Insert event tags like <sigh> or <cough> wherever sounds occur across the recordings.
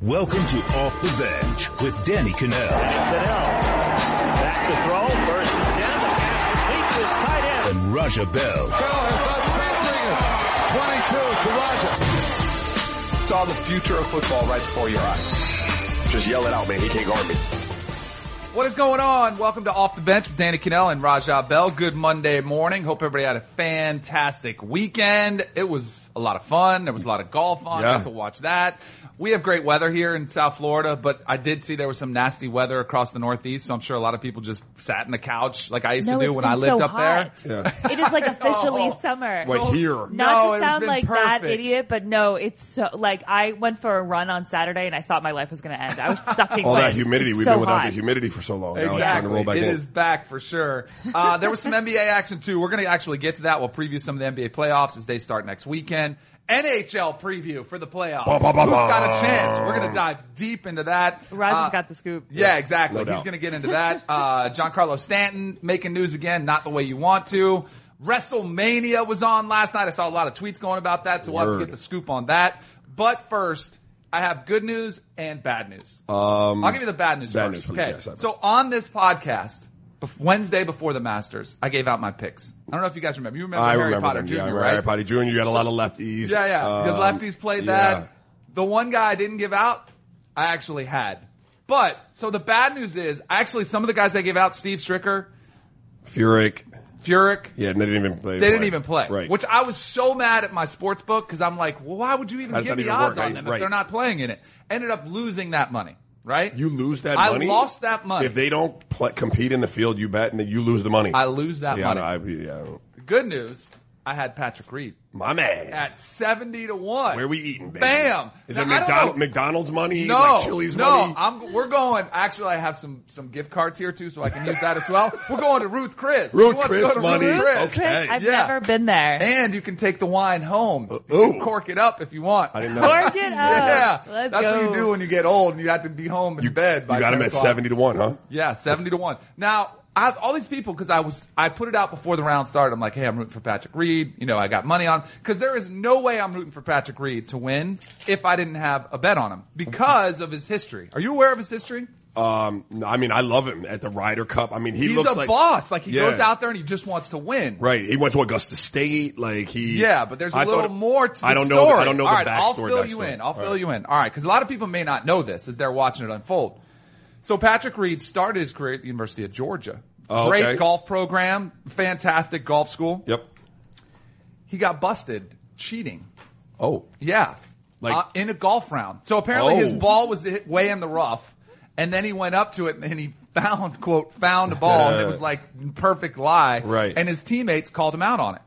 Welcome to Off the Bench with Danny Kanell Fidel. Back to throw. First and ten. The pass complete to his tight end. and Raja Bell. saw the future of football right before your eyes. Just yell it out, man. He can't guard me. What is going on? Welcome to Off the Bench with Danny Kanell and Raja Bell. Good Monday morning. Hope everybody had a fantastic weekend. It was a lot of fun. There was a lot of golf on. Yeah. Got to watch that. We have great weather here in South Florida, but I did see there was some nasty weather across the Northeast, so I'm sure a lot of people just sat in the couch like I used No, to do when I lived so up hot. there. Yeah. It is like officially <laughs> summer. Wait, here. Not No, to sound been like that idiot, but no, it's so like I went for a run on Saturday and I thought my life was going to end. I was <laughs> sucking All that humidity. It's We've so been without hot. the humidity for so long. Now it's to roll Exactly. back It in. is back for sure. Uh, there was some <laughs> NBA action too. We're going to actually get to that. We'll preview some of the NBA playoffs as they start next weekend. NHL preview for the playoffs. Ba, ba, ba, Who's ba. got a chance? We're going to dive deep into that. Raj Uh, has got the scoop. Yeah, exactly. No He's going to get into that. Uh, Giancarlo Stanton making news again, not the way you want to. WrestleMania was on last night. I saw a lot of tweets going about that, so we'll have to get the scoop on that. But first, I have good news and bad news. Um, I'll give you the bad news bad first. news, please. okay. Yes, so on this podcast, bef- Wednesday before the Masters, I gave out my picks. I don't know if you guys remember. You remember I Harry remember Potter them. Jr., yeah, right? Harry Potter Jr. You got a lot of lefties. Yeah, yeah. the Um, lefties played yeah. that. The one guy I didn't give out, I actually had. But so the bad news is, actually, some of the guys I gave out, Steve Stricker, Furyk. Furyk, Yeah, and they didn't even play. they didn't even play. Right. Which I was so mad at my sports book because I'm like, well, why would you even give the odds work? on I- them right. if they're not playing in it? Ended up losing that money. Right? you lose that I money. I lost that money. If they don't pl- compete in the field, you bet, and you lose the money. I lose that See, money. I, I, yeah. Good news, I had Patrick Reed My man. at seventy to one. Where we eating, baby? Bam! Is Now, it McDonald, McDonald's money? No, like Chili's no, money? I'm, we're going. Actually, I have some some gift cards here too, so I can use that as well. We're going to Ruth Chris. Ruth Who wants to Chris go to money. Ruth Chris? Okay. Chris, I've Yeah. never been there. And you can take the wine home. Uh, you ooh. can cork it up if you want. I didn't know. Cork it up. <laughs> Yeah, Let's that's what you do when you get old and you have to be home in You, bed. By you got 10 him at 70 to 1, huh? Yeah, seventy to one. Now I have all these people because I was I put it out before the round started. I'm like, hey, I'm rooting for Patrick Reed. You know, I got money on because there is no way I'm rooting for Patrick Reed to win if I didn't have a bet on him because of his history. Are you aware of his history? Um, no, I mean, I love him at the Ryder Cup. I mean, he He's looks a like boss. Like he Yeah. goes out there and he just wants to win. Right. He went to Augusta State. Like he. Yeah, but there's a I little thought- more to the I don't story. know. I don't know All the right, backstory. I'll fill you in. I'll All fill right. you in. All right, because a lot of people may not know this as they're watching it unfold. So Patrick Reed started his career at the University of Georgia. Oh, Great okay. golf program, fantastic golf school. Yep. He got busted cheating. Oh. Yeah, Like- uh, in a golf round. So apparently his Oh. ball was hit way in the rough, and then he went up to it and he found <laughs> quote found a ball and it was like perfect lie. Right. And his teammates called him out on it.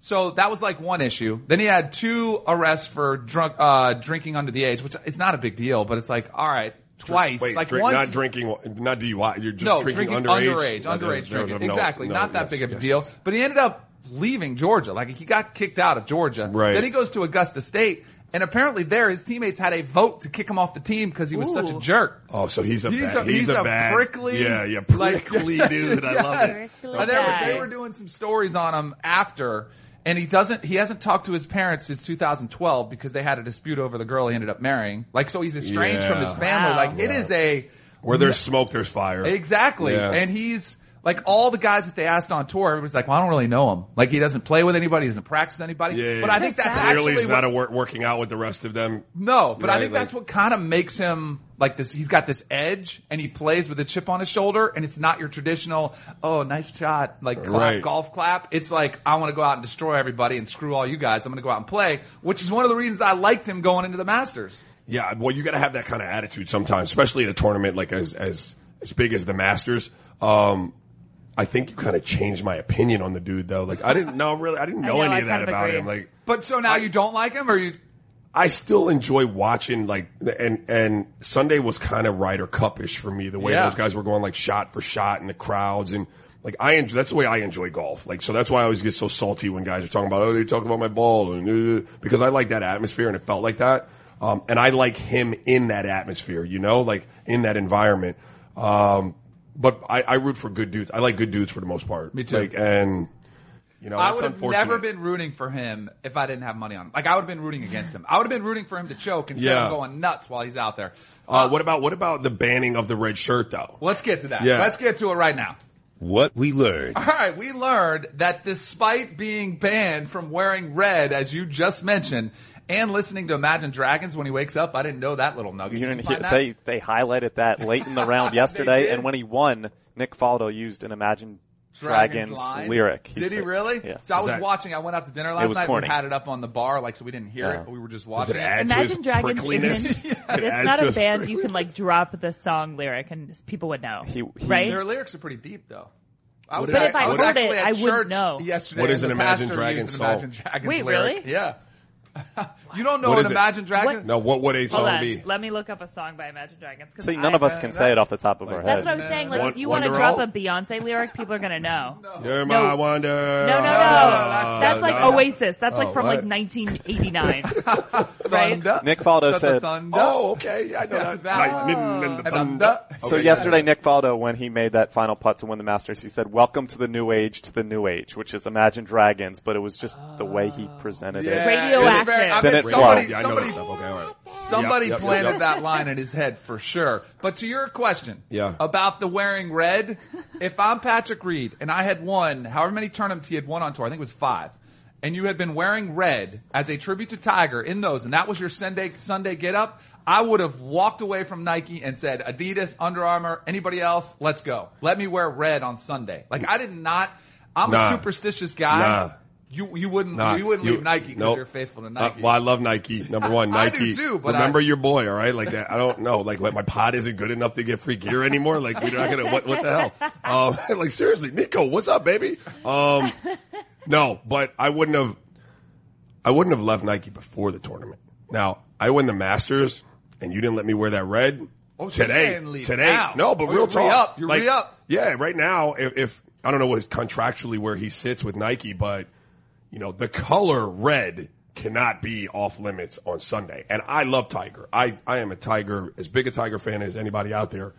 So that was like one issue. Then he had two arrests for drunk uh, drinking under the age, which is not a big deal, but it's like all right, twice. Wait, like drink, once, not drinking, not DUI. You're just no, drinking, drinking underage. underage, That underage does- does- drinking. no, exactly, no, not that yes, big of a deal. But he ended up leaving Georgia. Like he got kicked out of Georgia. Right. Then he goes to Augusta State, and apparently there his teammates had a vote to kick him off the team because he was such a jerk. Oh, so he's a He's bad, a, he's a, bad, prickly, yeah, yeah, like- prickly dude. I love <laughs> it. Prickly And they were, they were doing some stories on him after, and he doesn't. He hasn't talked to his parents since 2012 because they had a dispute over the girl he ended up marrying. Like, so he's estranged from his family. Wow. Like, it is a Where there's smoke, there's fire. exactly, Yeah. and he's. Like all the guys that they asked on tour, everybody's like, "Well, I don't really know him. Like he doesn't play with anybody, he doesn't practice with anybody." Yeah, but yeah. I think that's Clearly actually he's what, not work, working out with the rest of them. no, but I Right, think that's what kind of makes him like this. He's got this edge, and he plays with a chip on his shoulder, and it's not your traditional "oh, nice shot" like clap, Right. golf clap. It's like I want to go out and destroy everybody and screw all you guys. I'm going to go out and play, which is one of the reasons I liked him going into the Masters. Yeah, well, you got to have that kind of attitude sometimes, especially at a tournament like as as as big as the Masters. Um, I think you kind of changed my opinion on the dude, though. Like, I didn't know really, I didn't know, know, any I of that of about agree. him. Like, But so now you don't like him, or you? I still enjoy watching like and and Sunday was kind of Ryder Cupish for me. The way Yeah. those guys were going like shot for shot in the crowds and like I enjoy, that's the way I enjoy golf. Like so that's why I always get so salty when guys are talking about oh they talk about my ball and uh, because I like that atmosphere and it felt like that. Um, and I like him in that atmosphere, you know, like in that environment. Um, but I, I root for good dudes. I like good dudes for the most part. Me too. Like, and You know, I would have never been rooting for him if I didn't have money on him. Like I would have been rooting against him. I would have been rooting for him to choke instead Yeah. of going nuts while he's out there. Uh, what about what about the banning of the red shirt though? Let's get to that. Yeah. Let's get to it right now. What we learned. All right, we learned that despite being banned from wearing red, as you just mentioned, and listening to Imagine Dragons when he wakes up, I didn't know that little nugget. You Did didn't you hear, they they highlighted that late in the <laughs> round yesterday, and when he won, Nick Faldo used an Imagine Dragons, line? lyric. Did he said- really? Yeah. So I was that- watching. I went out to dinner last was night. corny. We had it up on the bar, like so we didn't hear Yeah. it. But we were just watching it it. add to his Imagine Dragons isn't. It It's not a band you can like drop the song lyric and people would know, He- he- right? Their lyrics are pretty deep, though. I was, But if I was heard actually it, at I wouldn't know. Yesterday, What is and an Imagine Dragons used an Imagine song? Dragons Wait, lyric. really? Yeah. <laughs> you don't know What an is it? Imagine Dragon? What? No, what would a song Hold on, be? let me look up a song by Imagine Dragons. 'cause See, none I- of us can say it off the top of our heads. That's what I was saying. Like, Won- if you want to Wonderwall? drop a Beyonce lyric, people are gonna know. <laughs> You're No. wonder. No, no, no. Uh, That's like no. Oasis. That's like Oh, from what? like 1989, <laughs> right? Thunder. Nick Faldo That's said- the thunder. Oh, okay. Yeah, I know Yeah, that. that Lightning one. and the And thunder. So Okay, yesterday. Nick Faldo, when he made that final putt to win the Masters, he said, "Welcome to the new age, to the new age," which is Imagine Dragons, but it was just the way he presented Yeah. it. Radioactive. It's very- I Then mean, it somebody, flow. Yeah, I know somebody. Okay, all right. somebody Yep, yep, yep, planted yep. that line in his head for sure. But to your question Yeah. about the wearing red, if I'm Patrick Reed and I had won however many tournaments he had won on tour, I think it was five, and you had been wearing red as a tribute to Tiger in those, and that was your Sunday Sunday get up, I would have walked away from Nike and said, Adidas, Under Armour, anybody else, let's go. Let me wear red on Sunday. Like I did not. I'm Nah. a superstitious guy. Nah. You you wouldn't Nah, you wouldn't leave Nike because nope. you're faithful to Uh, Nike. well, I love Nike. <laughs> Number one, I do Nike. too, but remember I- your boy, all right? Like that. I don't know. Like, like my pod isn't good enough to get free gear anymore. Like we're not gonna. What, what the hell? Um, <laughs> like seriously, Nico, what's up, baby? Um, no, but I wouldn't have. I wouldn't have left Nike before the tournament. Now I win the Masters, and you didn't let me wear that red. Oh, so today, leave today, now. no, but Oh, real you're talk. re-up. You're like, re-up. Yeah, right now, if, if I don't know what is contractually where he sits with Nike, but you know, the color red cannot be off limits on Sunday. And I love Tiger. I, I am a Tiger, as big a Tiger fan as anybody out there.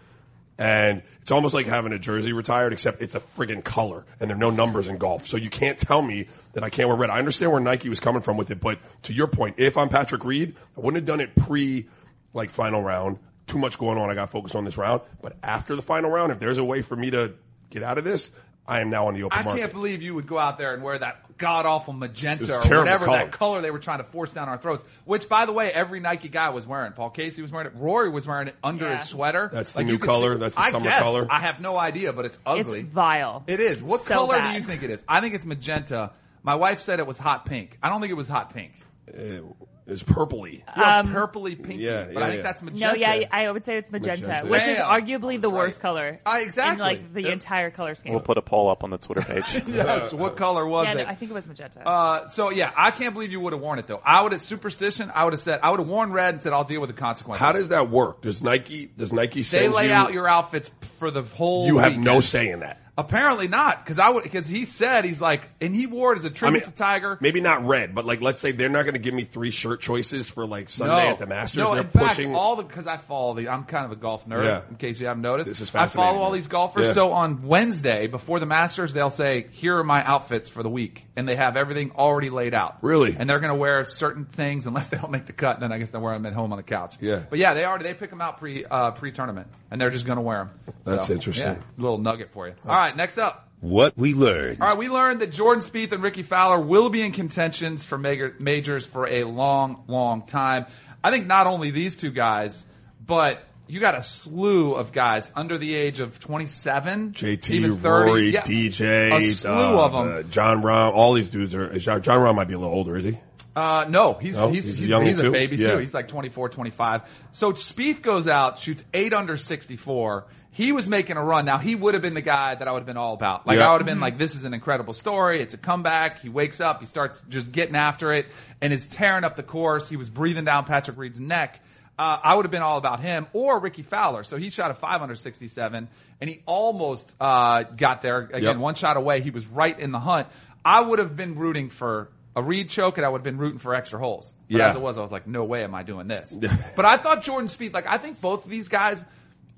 And it's almost like having a jersey retired, except it's a friggin' color and there are no numbers in golf. So you can't tell me that I can't wear red. I understand where Nike was coming from with it, but to your point, if I'm Patrick Reed, I wouldn't have done it pre, like final round. Too much going on. I got focused on this round. But after the final round, if there's a way for me to get out of this, I am now on the open market. I market. can't believe you would go out there and wear that god awful magenta or whatever color. that color they were trying to force down our throats. Which, by the way, every Nike guy was wearing. Paul Casey was wearing it. Rory was wearing it under Yeah. his sweater. That's the new could color? That's the I summer guess. color? I have no idea, but it's ugly. It's vile. It is. What So color bad. do you think it is? I think it's magenta. My wife said it was hot pink. I don't think it was hot pink. Uh, It's purpley. Yeah, Um, purpley pinky. Yeah, but yeah, I think yeah. that's magenta. No, yeah, I would say it's magenta, Magenta. which is Damn. arguably the Right. worst color. Ah, exactly. In like the Yep. entire color scheme. We'll put a poll up on the Twitter page. <laughs> yes. What <laughs> color was yeah, no, it? I think it was magenta. Uh, so yeah, I can't believe you would have worn it though. I would have superstition. I would have said I would have worn red and said I'll deal with the consequences. How does that work? Does Nike, does Nike they send lay you, out your outfits for the whole? you have weekend? no say in that. Apparently not, because I would because he said he's like, and he wore it as a tribute mean, to Tiger. Maybe not red, but like, let's say they're not going to give me three shirt choices for like Sunday at the Masters. No, they're in pushing. fact, all the because I follow the. I'm kind of a golf nerd. Yeah. In case you haven't noticed, This is I follow all these golfers. Yeah. So on Wednesday before the Masters, they'll say, "Here are my outfits for the week," and they have everything already laid out. Really? And they're going to wear certain things unless they don't make the cut. Then I guess they'll wear them at home on the couch. Yeah. But yeah, they already they pick them out pre uh, pre tournament, and they're just going to wear them. That's interesting. Yeah, little nugget for you. All right, next up. What we learned. All right, we learned that Jordan Spieth and Rickie Fowler will be in contentions for major, majors for a long, long time. I think not only these two guys, but you got a slew of guys under the age of 27, JT, even 30. Rory, Yeah, DJ, a slew uh, of them. uh, Jon Rahm. All these dudes are. John, Jon Rahm might be a little older, is he? Uh, no, he's, No? he's, He's he's, he's a baby Yeah. too. He's like 24, 25. So Spieth goes out, shoots eight under 64. He was making a run. Now he would have been the guy that I would have been all about. Like Yeah. I would have been like, this is an incredible story. It's a comeback. He wakes up, he starts just getting after it and is tearing up the course. He was breathing down Patrick Reed's neck. Uh, I would have been all about him or Rickie Fowler. So he shot a 567 and he almost, uh, got there again, Yep. one shot away. He was right in the hunt. I would have been rooting for a Reed choke and I would have been rooting for extra holes. But Yeah. as it was, I was like, no way am I doing this. <laughs> but I thought Jordan Spieth, like I think both of these guys,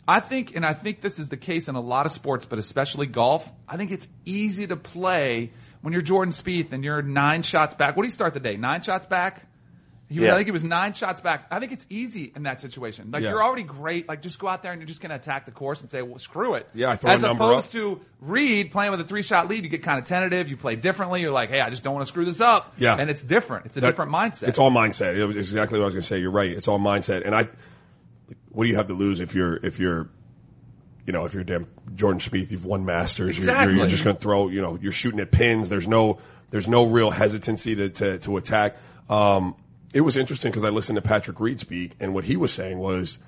I think, and I think this is the case in a lot of sports, but especially golf. I think it's easy to play when you're Jordan Spieth and you're nine shots back. What do you start the day? Nine shots back. He, Yeah. I think he was nine shots back. I think it's easy in that situation. Like Yeah. you're already great. Like just go out there and you're just going to attack the course and say, well, screw it. Yeah, I throw a As number opposed up. to Reed playing with a three shot lead, you get kind of tentative. You play differently. You're like, hey, I just don't want to screw this up. Yeah. and it's different. It's a That- different mindset. It's all mindset. It was exactly what I was going to say. You're right. It's all mindset. And I, what do you have to lose if you're if you're, you know, if you're damn Jordan Spieth, you've won Masters. You're, you're, you're just going to throw. You know, you're shooting at pins. There's no there's no real hesitancy to to, to attack. Um, it was interesting because I listened to Patrick Reed speak, and what he was saying was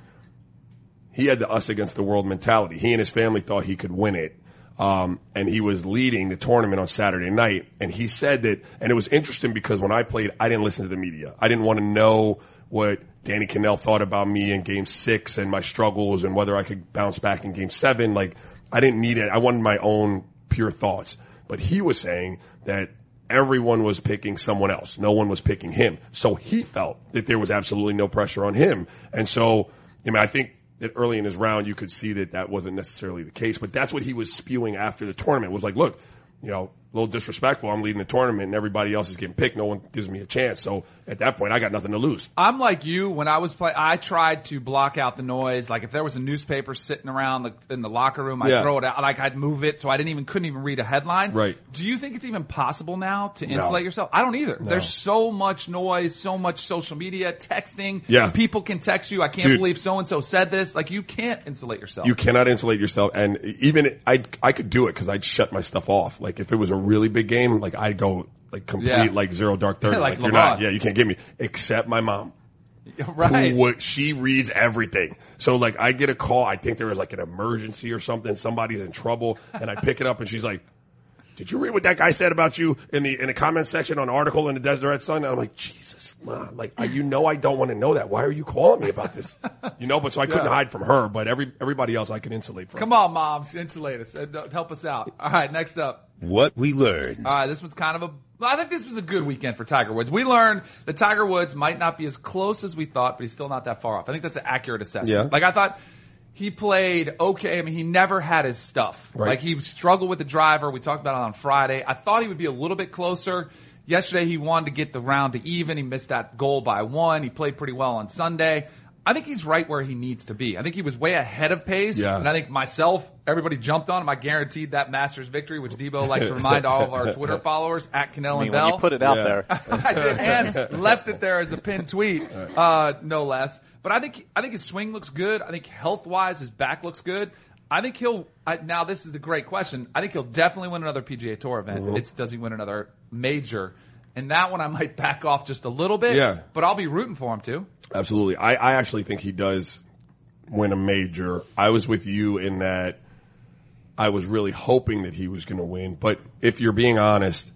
he had the us against the world mentality. He and his family thought he could win it. Um, and he was leading the tournament on Saturday night. And he said that, and it was interesting because when I played, I didn't listen to the media. I didn't want to know what Danny Kanell thought about me in game six and my struggles and whether I could bounce back in game seven. Like, I didn't need it. I wanted my own pure thoughts. But he was saying that everyone was picking someone else. No one was picking him. So he felt that there was absolutely no pressure on him. And so, I mean, I think that early in his round, you could see that that wasn't necessarily the case, but that's what he was spewing after the tournament was like, look, you know, a little disrespectful. I'm leading the tournament and everybody else is getting picked. No one gives me a chance. So at that point, I got nothing to lose. I'm like you. When I was playing, I tried to block out the noise. Like if there was a newspaper sitting around the, in the locker room, I'd Yeah. throw it out. Like I'd move it so I didn't even couldn't even read a headline. Right. Do you think it's even possible now to insulate yourself? I don't either. There's so much noise, so much social media, texting. Yeah. People can text you. I can't Dude. believe so and so said this. Like you can't insulate yourself. You cannot insulate yourself. And even I, I could do it because I'd shut my stuff off. Like if it was a really big game, like I'd go like complete, Yeah. like zero dark thirty. <laughs> Like like you're not, LeBron. yeah, you can't get me. Except my mom. <laughs> right. who would she reads everything. So like I get a call, I think there was like an emergency or something, somebody's in trouble, and I pick it up and she's like, Did you read what that guy said about you in the in the comment section on an article in the Deseret Sun? And I'm like, Jesus, mom, like I, you know I don't want to know that. Why are you calling me about this? You know, but so I couldn't Yeah. hide from her, but every everybody else I can insulate from. Come on, moms, insulate us. Uh, Help us out. All right, next up. What we learned. All right, this one's kind of a. I think this was a good weekend for Tiger Woods. We learned that Tiger Woods might not be as close as we thought, but he's still not that far off. I think that's an accurate assessment. Yeah. Like I thought he played okay. I mean, he never had his stuff. Right. Like he struggled with the driver. We talked about it on Friday. I thought he would be a little bit closer. Yesterday he wanted to get the round to even. He missed that goal by one. He played pretty well on Sunday. I think he's right where he needs to be. I think he was way ahead of pace. Yeah. And I think myself, everybody jumped on him. I guaranteed that Masters victory, which Debo liked to remind all of our Twitter <laughs> followers at Kanell I mean, and when Bell. you put it out Yeah. there, <laughs> I did, and left it there as a pinned tweet, uh, no less. But I think I think his swing looks good. I think health wise, his back looks good. I think he'll. I, now this is the great question. I think he'll definitely win another PGA Tour event. Mm-hmm. It's does he win another major? And that one I might back off just a little bit. Yeah. But I'll be rooting for him too. Absolutely. I, I actually think he does win a major. I was with you in that I was really hoping that he was going to win. But if you're being honest,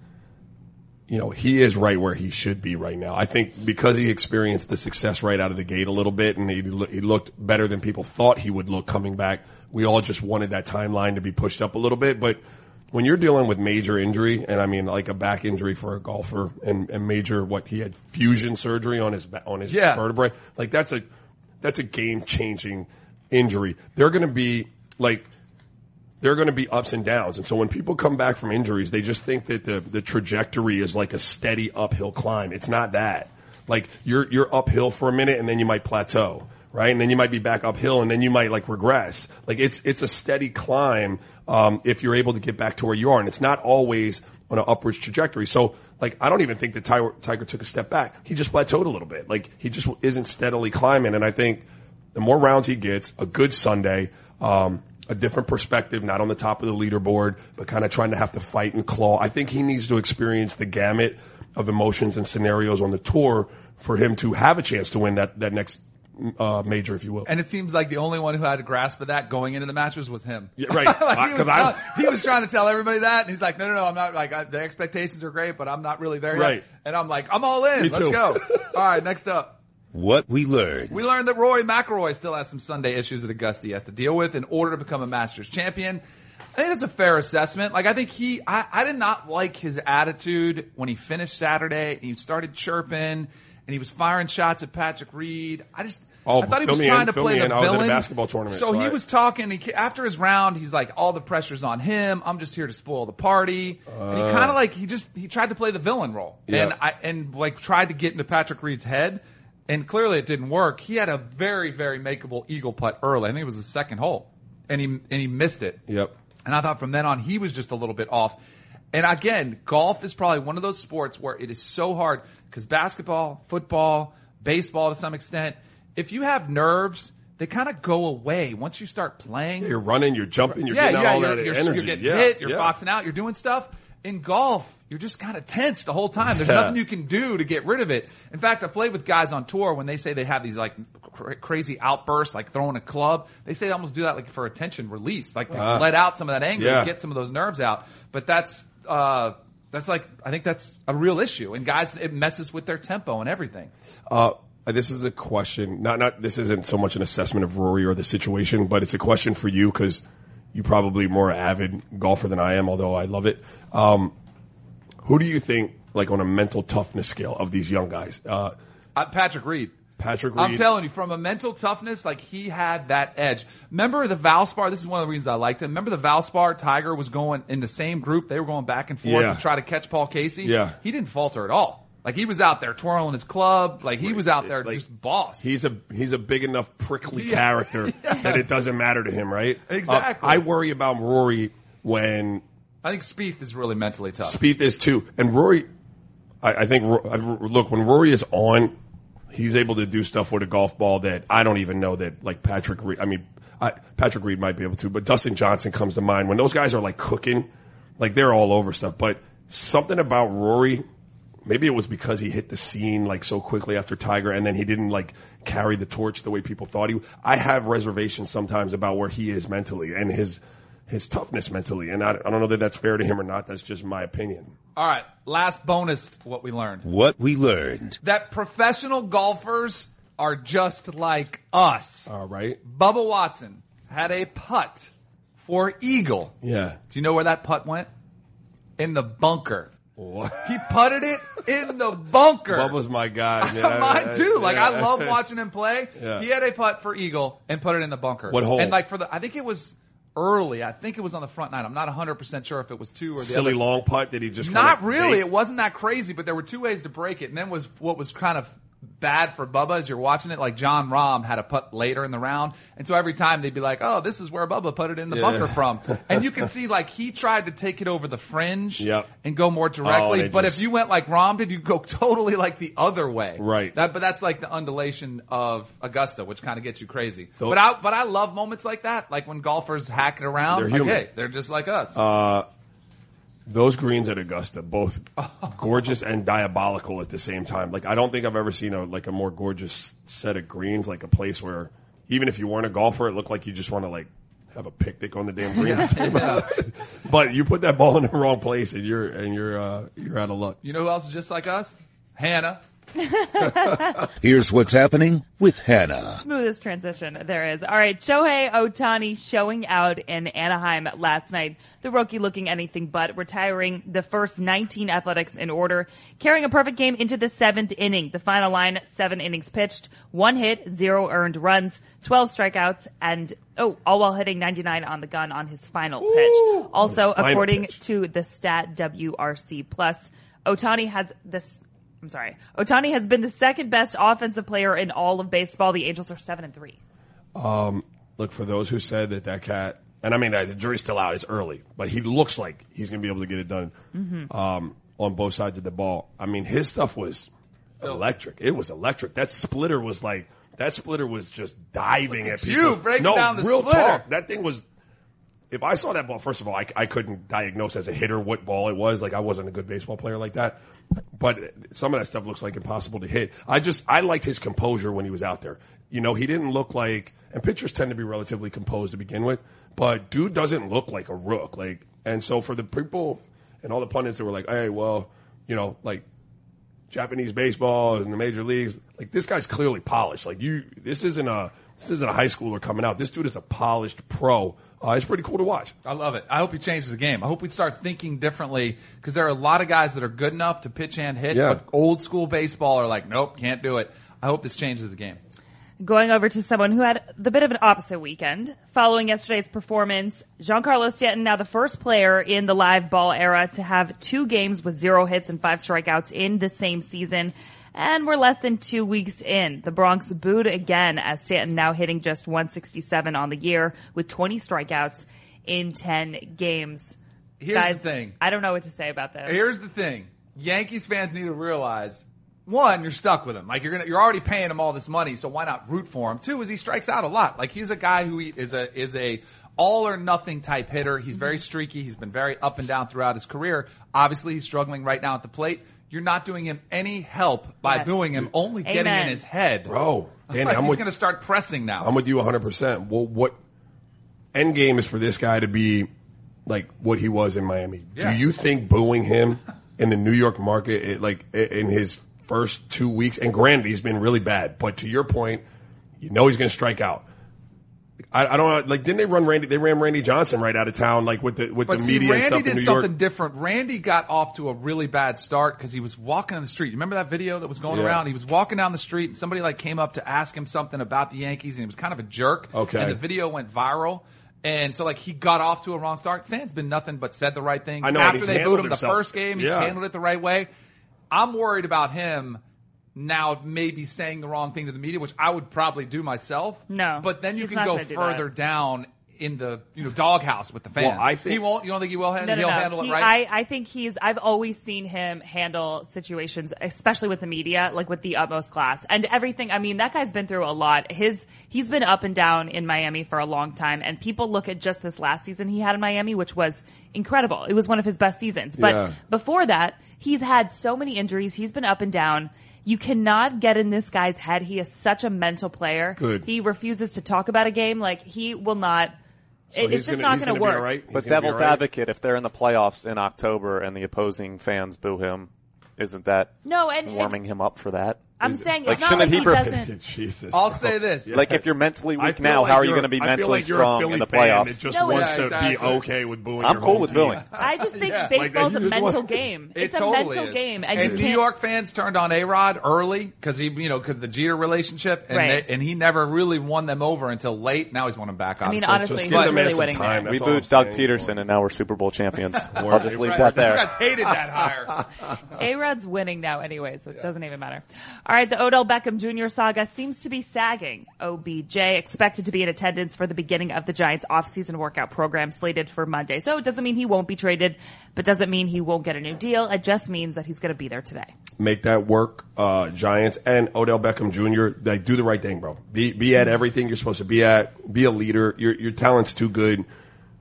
you know, he is right where he should be right now. I think because he experienced the success right out of the gate a little bit and he, he looked better than people thought he would look coming back. We all just wanted that timeline to be pushed up a little bit. But when you're dealing with major injury, and I mean like a back injury for a golfer and, and major, what he had fusion surgery on his, on his Yeah. vertebrae, like that's a, that's a game changing injury. They're going to be like, there are going to be ups and downs. And so when people come back from injuries, they just think that the, the trajectory is like a steady uphill climb. It's not that. Like you're, you're uphill for a minute and then you might plateau, right? And then you might be back uphill and then you might like regress. Like it's, it's a steady climb, um, if you're able to get back to where you are. And it's not always on an upwards trajectory. So like, I don't even think that Tiger, Tiger took a step back. He just plateaued a little bit. Like he just isn't steadily climbing. And I think the more rounds he gets, a good Sunday, um, a different perspective, not on the top of the leaderboard, but kind of trying to have to fight and claw. I think he needs to experience the gamut of emotions and scenarios on the tour for him to have a chance to win that, that next uh, major, if you will. And it seems like the only one who had a grasp of that going into the Masters was him. Yeah, right. <laughs> Like, he, was Because I- tell- he was trying to tell everybody that, and he's like, "No, no, no, I'm not. Like I, the expectations are great, but I'm not really there Right. yet." And I'm like, "I'm all in. Me Let's too. go." <laughs> all right, next up. What we learned. We learned that Rory McIlroy still has some Sunday issues at Augusta he has to deal with in order to become a Masters champion. I think that's a fair assessment. Like I think he, I, I did not like his attitude when he finished Saturday he started chirping and he was firing shots at Patrick Reed. I just, Oh, I thought he was trying in, to play the in. I was at a villain. basketball tournament, So, so he I- was talking. He, after his round, he's like, "All the pressure's on him. I'm just here to spoil the party." and he kind of like he just he tried to play the villain role, Uh. Yeah. and I and like tried to get into Patrick Reed's head, and clearly it didn't work. He had a very very makeable eagle putt early. I think it was the second hole, and he and he missed it. Yep. And I thought from then on he was just a little bit off. And again, golf is probably one of those sports where it is so hard because basketball, football, baseball to some extent, if you have nerves, they kind of go away once you start playing. You're running, you're jumping, you're yeah, getting yeah, all you're, that you're, energy. you're getting yeah, hit, you're yeah. boxing out, you're doing stuff. In golf, you're just kind of tense the whole time. There's nothing you can do to get rid of it. In fact, I played with guys on tour when they say they have these like cra- crazy outbursts, like throwing a club. They say they almost do that like for attention release, like to Ah. let out some of that anger, and get some of those nerves out. But that's uh, that's like I think that's a real issue. And guys, it messes with their tempo and everything. Uh, this is a question. Not not. This isn't so much an assessment of Rory or the situation, but it's a question for you because you probably more avid golfer than I am. Although I love it. Um, who do you think, like on a mental toughness scale, of these young guys? Uh, Uh, Patrick Reed. Patrick I'm telling you, from a mental toughness, like he had that edge. Remember the Valspar? This is one of the reasons I liked him. Remember the Valspar Tiger was going in the same group. They were going back and forth Yeah. to try to catch Paul Casey. Yeah. He didn't falter at all. Like he was out there twirling his club. Like he was out there Like, just boss. He's a he's a big enough prickly <laughs> Yeah. character <laughs> that it doesn't matter to him, right? Uh, Exactly. I worry about Rory when I think Spieth is really mentally tough. Spieth is too, and Rory. I, I think I- look when Rory is on, he's able to do stuff with a golf ball that I don't even know that like Patrick. Reed, I mean, I, Patrick Reed might be able to, but Dustin Johnson comes to mind when those guys are like cooking, like they're all over stuff. But something about Rory, maybe it was because he hit the scene like so quickly after Tiger, and then he didn't like carry the torch the way people thought he. I have reservations sometimes about where he is mentally and his. His toughness mentally, and I, I don't know that that's fair to him or not. That's just my opinion. All right, last bonus. What we learned What we learned. that professional golfers are just like us. All right. Bubba Watson had a putt for eagle. Yeah. Do you know where that putt went? In the bunker. What? He putted it in the bunker. Bubba's my guy. <laughs> Yeah, Mine too. Like I yeah. love watching him play. Yeah. He had a putt for eagle and put it in the bunker. What hole? And like for the, I think it was early. I think it was on the front nine. I'm not 100 percent sure if it was two or the Silly other. long putt that he just Not really. baked? It wasn't that crazy, but there were two ways to break it. And then was what was kind of bad for Bubba as you're watching it. Like Jon Rahm had a putt later in the round, and so every time they'd be like, "Oh, this is where Bubba put it in the Yeah. bunker from." <laughs> And you can see like he tried to take it over the fringe Yep. and go more directly. Oh, but just- if you went like Rahm did, you go <laughs> totally like the other way. Right. That, but that's like the undulation of Augusta, which kind of gets you crazy. Those- but I but I love moments like that, like when golfers hack it around. They're like, hey, they're just like us. Uh, Those greens at Augusta, both gorgeous and diabolical at the same time. Like I don't think I've ever seen a like a more gorgeous set of greens. Like a place where even if you weren't a golfer, it looked like you just want to like have a picnic on the damn greens. <laughs> but you put that ball in the wrong place, and you're and you're uh, you're out of luck. you know who else is just like us? Hannah. <laughs> Here's what's happening with Hannah. Smoothest transition there is. All right, Shohei Ohtani showing out in Anaheim last night. The rookie looking anything but, retiring the first 19 athletics in order, carrying a perfect game into the seventh inning. The final line, seven innings pitched, one hit, zero earned runs, 12 strikeouts, and oh, all while hitting 99 on the gun on his final pitch. Also, final according pitch. to the stat WRC plus, Ohtani has this. I'm sorry. Ohtani has been the second best offensive player in all of baseball. The Angels are seven and three. Look for those who said that that cat, and I mean uh, the jury's still out. It's early, but he looks like he's going to be able to get it done um, on both sides of the ball. I mean, his stuff was electric. It was electric. That splitter was like that splitter was just diving Look at at people. you breaking no, down the real splitter. talk. That thing was. If I saw that ball, first of all, I, I couldn't diagnose as a hitter what ball it was. Like I wasn't a good baseball player like that. But some of that stuff looks like impossible to hit. I just I liked his composure when he was out there. You know, he didn't look like and pitchers tend to be relatively composed to begin with, but dude doesn't look like a rook. Like and so for the people and all the pundits that were like, hey, well, you know, like Japanese baseball and the major leagues. Like this guy's clearly polished. Like you, this isn't a this isn't a high schooler coming out. This dude is a polished pro. Uh, it's pretty cool to watch. I love it. I hope he changes the game. I hope we start thinking differently because there are a lot of guys that are good enough to pitch and hit, Yeah. but old school baseball are like, nope, can't do it. I hope this changes the game. Going over to someone who had the bit of an opposite weekend. Following yesterday's performance, Giancarlo Stanton now the first player in the live ball era to have two games with zero hits and five strikeouts in the same season. And we're less than two weeks in. The Bronx booed again as Stanton now hitting just 167 on the year with 20 strikeouts in 10 games. Here's Guys, the thing. I don't know what to say about this. Here's the thing. Yankees fans need to realize one, you're stuck with him. Like you're gonna, you're already paying him all this money, so why not root for him? Two is he strikes out a lot. Like he's a guy who is a is a all or nothing type hitter. He's very mm-hmm. streaky. He's been very up and down throughout his career. Obviously, he's struggling right now at the plate. You're not doing him any help by Yes. booing him, only getting Amen. in his head. Bro, <laughs> Danny, Like, I'm he's with, going to start pressing now. I'm with you 100%. Well, what end game is for this guy to be like what he was in Miami? Yeah. Do you think booing him <laughs> in the New York market, it, like i- in his first two weeks, and granted, he's been really bad, but to your point, you know he's going to strike out. I, I don't know. Like, didn't they run Randy? They ran Randy Johnson right out of town, like with the with But the see, media and Randy stuff in did something York. different. Randy got off to a really bad start because he was walking on the street. You remember that video that was going Yeah. around? He was walking down the street and somebody like came up to ask him something about the Yankees and he was kind of a jerk. Okay. And the video went viral. And so like he got off to a wrong start. Stan's been nothing but said the right things. I know, After they booed him the first game, he's Yeah. handled it the right way. I'm worried about him now maybe saying the wrong thing to the media, which I would probably do myself. No, But then you he's can go gonna do further that. down in the you know doghouse with the fans. Well, I think- he won't. You don't think he will handle? No, no, he'll no. handle He- it right. I, I think he's, I've always seen him handle situations, especially with the media, like with the utmost class and everything. I mean, that guy's been through a lot. His, he's been up and down in Miami for a long time and people look at just this last season he had in Miami, which was incredible. It was one of his best seasons. But Yeah. before that, he's had so many injuries. He's been up and down. You cannot get in this guy's head. He is such a mental player. Good. He refuses to talk about a game. Like he will not, So it- it's just gonna- not going to work. all right? But He's gonna be devil's all right? advocate, if they're in the playoffs in October and the opposing fans boo him, isn't that No, and, and warming him up for that? I'm saying Like, it's not like shouldn't he he pre- doesn't. Jesus. I'll bro. say oh, this. Like if you're mentally I weak feel now, like how are you you're- going to be I feel mentally like you're a strong Philly in the fan playoffs? That just No, wants yeah, to exactly. be okay with booing. I'm your cool home with team. booing. <laughs> I just think Yeah. baseball's Like, a just mental want- game. It It's a mental is. game, and, and you New can't. York fans turned on A Rod early because he, you know, because the Jeter relationship, and Right. they, and he never really won them over until late. Now he's won them back. I mean, Obviously. honestly, Just he's give the man really some winning time. there. We That's all booed I'm Doug saying. Peterson, and now we're Super Bowl champions. <laughs> I'll just leave Right. that You there. guys hated that hire. <laughs> A Rod's winning now anyway, so it doesn't even matter. All right, the Odell Beckham Jr. saga seems to be sagging. OBJ expected to be in attendance for the beginning of the Giants offseason workout program slated for Monday. So it doesn't mean he won't be traded, but doesn't mean he won't get a new deal. It just means that he's going to be there today. Make that work, uh, Giants and Odell Beckham Jr. Like, do the right thing, bro. Be be at everything you're supposed to be at. Be a leader. Your your talent's too good.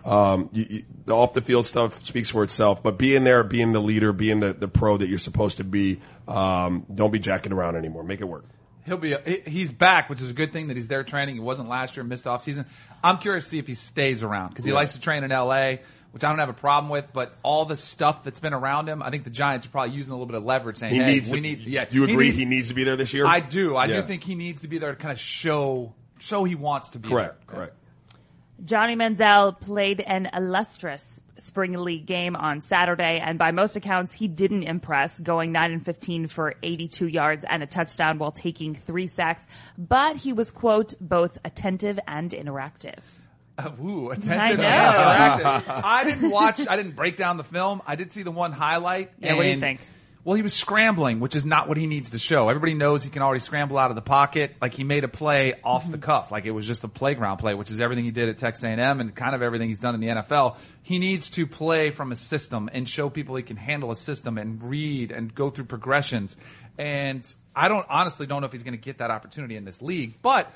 Um, you, you, the off the field stuff speaks for itself, but being there, being the leader, being the, the pro that you're supposed to be. Um, don't be jacking around anymore. Make it work. He'll be. he- He's back, which is a good thing that he's there training. He wasn't last year, missed off season. I'm curious to see if he stays around because he likes to train in L.A., which I don't have a problem with. But all the stuff that's been around him, I think the Giants are probably using a little bit of leverage, saying, He "Hey, needs. we to, need." Yeah, Do you agree? needs- he needs to be there this year. I do. I Yeah. do think he needs to be there to kind of show show he wants to be. Correct. there. Correct. Johnny Manziel played an illustrious spring league game on Saturday, and by most accounts, he didn't impress, going 9 and 15 for 82 yards and a touchdown while taking three sacks. But he was, quote, both attentive and interactive. Uh, Ooh, I attentive know. <laughs> and interactive. I didn't watch. I didn't break down the film. I did see the one highlight. Yeah, what do you think? Well, he was scrambling, which is not what he needs to show. Everybody knows he can already scramble out of the pocket. Like he made a play off the mm-hmm. cuff, like it was just a playground play, which is everything he did at Texas A&M and kind of everything he's done in the NFL. He needs to play from a system and show people he can handle a system and read and go through progressions. And I don't honestly don't know if he's going to get that opportunity in this league, but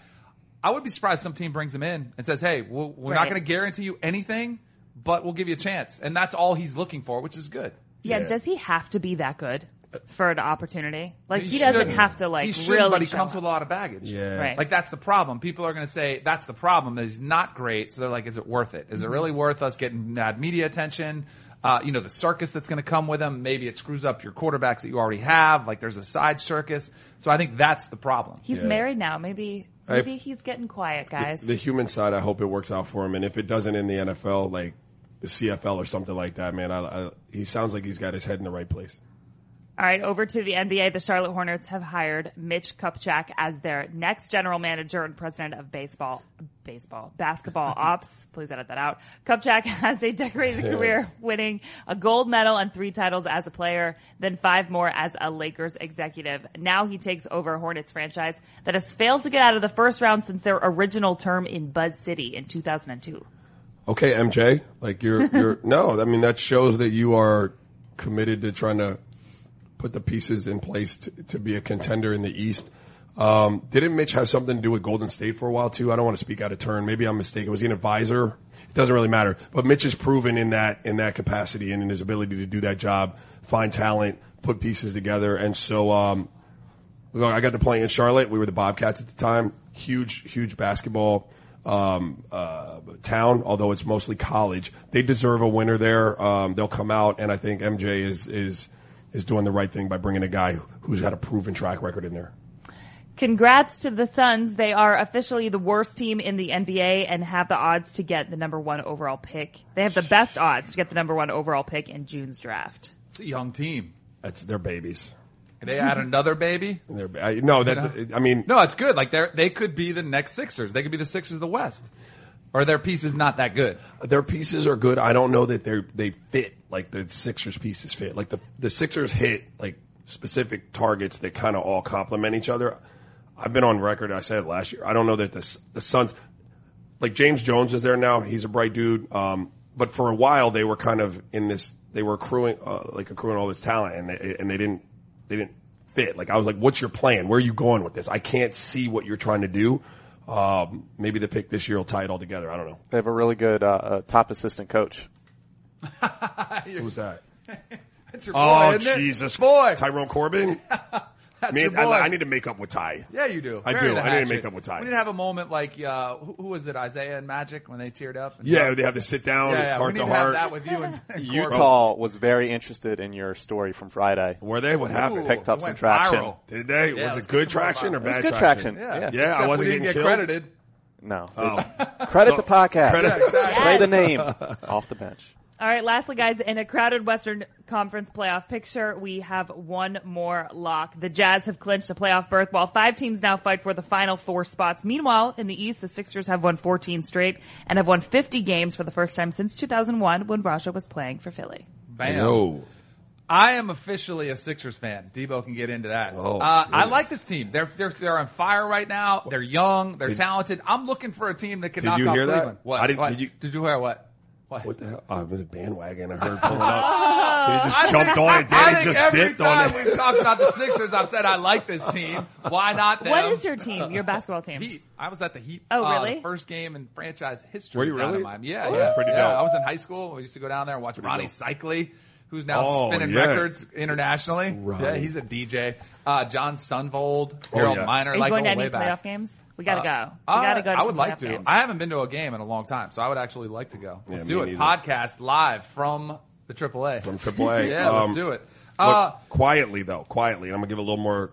I would be surprised if some team brings him in and says, "Hey, we'll, we're not going to guarantee you anything, but we'll give you a chance." And that's all he's looking for, which is good. Yeah, Yeah. does he have to be that good for an opportunity? Like he, He doesn't shouldn't. have to like he shouldn't, really but he show comes up. with a lot of baggage. Yeah. Right. Like that's the problem. People are going to say that's the problem. That he's not great. So they're like, is it worth it? Is it really worth us getting mad media attention? Uh, you know, the circus that's going to come with him. Maybe it screws up your quarterbacks that you already have. Like there's a side circus. So I think that's the problem. He's Yeah. married now. Maybe I- maybe he's getting quiet, guys. The human side, I hope it works out for him. And if it doesn't in the NFL, like the CFL or something like that, man, I, I, he sounds like he's got his head in the right place. All right, over to the NBA. The Charlotte Hornets have hired Mitch Kupchak as their next general manager and president of baseball, baseball, basketball <laughs> ops. Please edit that out. Kupchak <laughs> has a decorated career, winning a gold medal and three titles as a player, then five more as a Lakers executive. Now he takes over a Hornets franchise that has failed to get out of the first round since their original term in Buzz City in 2002. Okay, MJ, like you're, <laughs> you're, no, I mean, that shows that you are committed to trying to put the pieces in place to, to be a contender in the East. Um, didn't Mitch have something to do with Golden State for a while too? I don't want to speak out of turn. Maybe I'm mistaken. Was he an advisor? It doesn't really matter. But Mitch is proven in that, in that capacity and in his ability to do that job, find talent, put pieces together. And so, um, look, I got to play in Charlotte. We were the Bobcats at the time. Huge, huge basketball um, uh, town, although it's mostly college. They deserve a winner there. Um, they'll come out, and I think MJ is is is doing the right thing by bringing a guy who's got a proven track record in there. Congrats to the Suns. They are officially the worst team in the NBA and have the odds to get the number one overall pick. They have the best odds to get the number one overall pick in June's draft. It's a young team. That's their babies. They add another baby. <laughs> They're, I, no, that I mean, No, it's good. Like they they could be the next Sixers. They could be the Sixers of the West. Or their piece is not that good. their pieces are good. I don't know that they they fit like the Sixers pieces fit. Like the the Sixers hit like specific targets that kind of all complement each other. I've been on record. I said last year. I don't know that the the Suns, like James Jones is there now. He's a bright dude. Um, but for a while they were kind of in this. They were accruing uh, like accruing all this talent, and they and they didn't they didn't fit. Like I was like, what's your plan? Where are you going with this? I can't see what you're trying to do. Um, maybe the pick this year will tie it all together. I don't know. They have a really good uh, uh, top assistant coach. <laughs> Who's that? That's your boy, Oh isn't it? Jesus, boy. Tyrone Corbin. <laughs> That's Man. I, I need to make up with Ty. Yeah, you do. I Bury do. I need to make up with Ty. We didn't have a moment like uh, who, who was it? Isaiah and Magic when they teared up. and Yeah, talked- they have to sit down, yeah, yeah. We need to to have that with you and, <laughs> and Utah was very interested in your story from Friday. Were they? What happened? Picked up some traction. viral. Did they? Yeah, was let's it good get some more traction or bad It was good traction? traction. Yeah, Yeah. Yeah, I wasn't we didn't getting get credited. No. Oh. <laughs> Credit So- the podcast. <laughs> Credit- Say the name off the bench. All right, lastly, guys, in a crowded Western Conference playoff picture, we have one more lock. The Jazz have clinched a playoff berth while five teams now fight for the final four spots. Meanwhile, in the East, the Sixers have won 14 straight and have won 50 games for the first time since 2001 when Raja was playing for Philly. Bam. No. I am officially a Sixers fan. Debo can get into that. Oh, uh, I like this team. They're, they're they're on fire right now. They're young. They're Did- talented. I'm looking for a team that can Did knock you off hear that? What? I didn't- what? did you- did you hear what? What? What the hell? Oh, it was a bandwagon. I heard pulling up. he just jumped on it. I Danny think just every dipped on time it. we've talked about the Sixers, I've said I like this team. Why not them? What is your team, your basketball team? Heat. I was at the Heat. Oh, uh, really? the first game in franchise history. Were you down really? in Miami. Yeah, Oh, yeah. pretty yeah, dope. I was in high school. We used to go down there and watch Ronnie dope. Seikaly, who's now Oh, spinning yeah. records internationally. Ronnie. Yeah, he's a DJ. Uh, Jon Sundvold, Harold yeah. Miner, Are you like going to any way back. playoff games? We gotta go. We Uh, gotta go. To I would some like to. Games. I haven't been to a game in a long time, so I would actually like to go. Let's Yeah, do it. neither. Podcast live from the AAA. From AAA. <laughs> yeah, Um, let's do it. Look, Uh, quietly though, quietly, and I'm gonna give a little more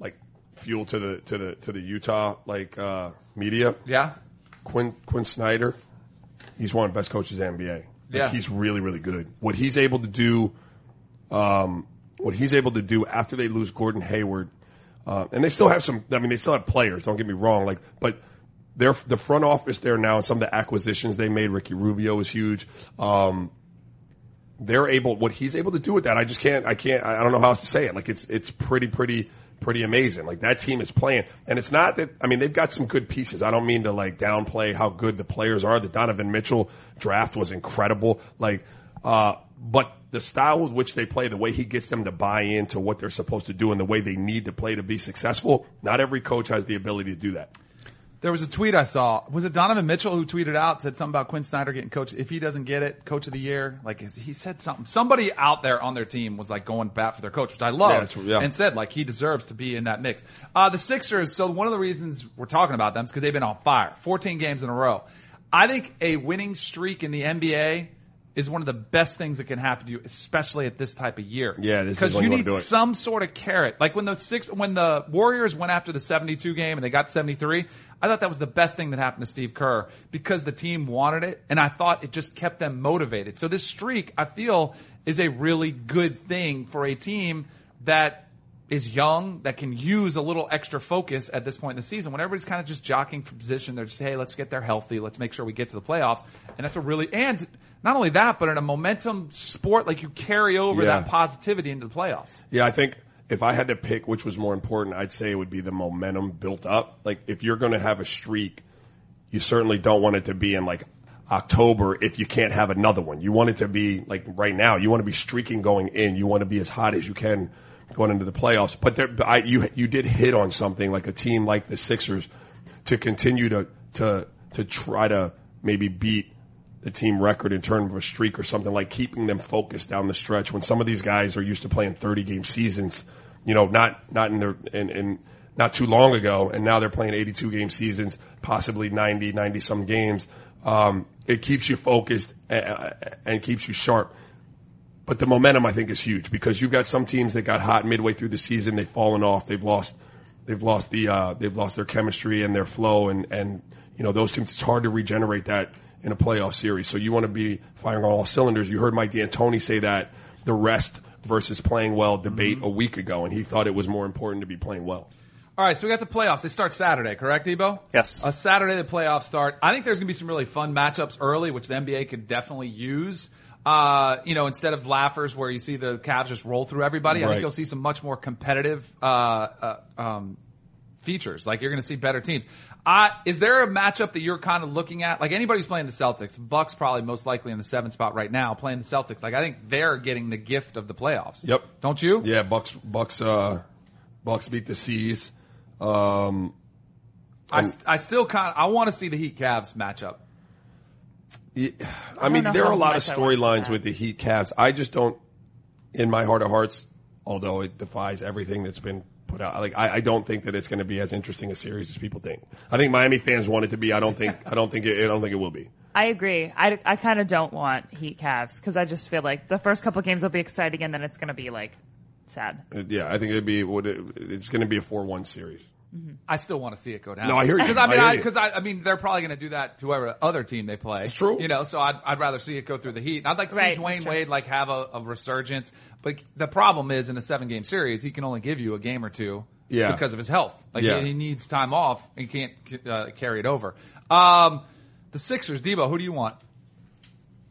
like fuel to the to the to the Utah like uh, media. yeah. Quinn Quinn Snyder, he's one of the best coaches in the NBA. Like, Yeah. he's really really good. What he's able to do, um, what he's able to do after they lose Gordon Hayward, uh, and they still have some. I mean, they still have players. Don't get me wrong. Like, but they're the front office there now, and some of the acquisitions they made. Ricky Rubio is huge. Um, they're able what he's able to do with that. I just can't. I can't. I don't know how else to say it. Like it's it's pretty pretty pretty amazing. Like that team is playing, and it's not that. I mean, they've got some good pieces. I don't mean to like downplay how good the players are. The Donovan Mitchell draft was incredible. Like, uh, but the style with which they play, the way he gets them to buy into what they're supposed to do, and the way they need to play to be successful. Not every coach has the ability to do that. There was a tweet I saw. Was it Donovan Mitchell who tweeted out said something about Quinn Snyder getting coach? If he doesn't get it, coach of the year. Like he said something. Somebody out there on their team was like going bat for their coach, which I love, Yeah, yeah. and said like he deserves to be in that mix. Uh, the Sixers. So one of the reasons we're talking about them is because they've been on fire, 14 games in a row. I think a winning streak in the NBA is one of the best things that can happen to you, especially at this type of year. Yeah, this is because you you need some sort of carrot. Like when the six, when the Warriors went after the 72 game and they got 73, I thought that was the best thing that happened to Steve Kerr because the team wanted it and I thought it just kept them motivated. So this streak, I feel is a really good thing for a team that is young, that can use a little extra focus at this point in the season when everybody's kind of just jockeying for position. They're just, hey, let's get there healthy. Let's make sure we get to the playoffs. And that's a really, and not only that, but in a momentum sport, like you carry over Yeah. that positivity into the playoffs. Yeah, I think if I had to pick which was more important, I'd say it would be the momentum built up. Like if you're going to have a streak, you certainly don't want it to be in like October if you can't have another one. You want it to be like right now. You want to be streaking going in. You want to be as hot as you can going into the playoffs. But there, I, you you did hit on something like a team like the Sixers to continue to to to try to maybe beat the team record in terms of a streak or something like keeping them focused down the stretch when some of these guys are used to playing 30 game seasons, you know, not, not in their, in, in, not too long ago. And now they're playing 82 game seasons, possibly 90, 90 some games. Um, it keeps you focused and, and keeps you sharp. But the momentum I think is huge because you've got some teams that got hot midway through the season. They've fallen off. They've lost, they've lost the, uh, they've lost their chemistry and their flow and, and, you know, those teams, it's hard to regenerate that in a playoff series. So you want to be firing on all cylinders. You heard Mike D'Antoni say that the rest versus playing well debate a week ago, and he thought it was more important to be playing well. All right, so we got the playoffs. They start Saturday, correct, Debo? Yes. A Saturday, the playoffs start. I think there's going to be some really fun matchups early, which the NBA could definitely use. Uh, you know, instead of laughers where you see the Cavs just roll through everybody, I think you'll see some much more competitive uh, uh, um, features. Like you're going to see better teams. Uh, is there a matchup that you're kind of looking at? Like anybody's playing the Celtics, Bucks probably most likely in the seventh spot right now playing the Celtics. Like I think they're getting the gift of the playoffs. Yep. Don't you? Yeah, Bucks, Bucks, uh, Bucks beat the Seas. Um, I, I still kind of, I want to see the Heat Cavs matchup. Yeah, I mean, there are a lot of much I want storylines with the Heat Cavs. I just don't, in my heart of hearts, although it defies everything that's been put out. Like, I, I don't think that it's going to be as interesting a series as people think. I think Miami fans want it to be. I don't think. I don't think. It, I don't think it will be. I agree. I, I kind of don't want Heat Cavs because I just feel like the first couple games will be exciting and then it's going to be like sad. Uh, Yeah, I think it'd be. What it's going to be a four-one series. I still want to see it go down. No, I hear you. Because I mean, I I, because I, I mean, they're probably going to do that to whoever other team they play. It's true. You know, so I'd, I'd rather see it go through the Heat. And I'd like to Right, see Dwayne that's true. Wade like have a, a resurgence. But the problem is in a seven game series, he can only give you a game or two. Yeah. Because of his health. Like Yeah. he, he needs time off and can't uh, carry it over. Um, the Sixers, Debo, who do you want?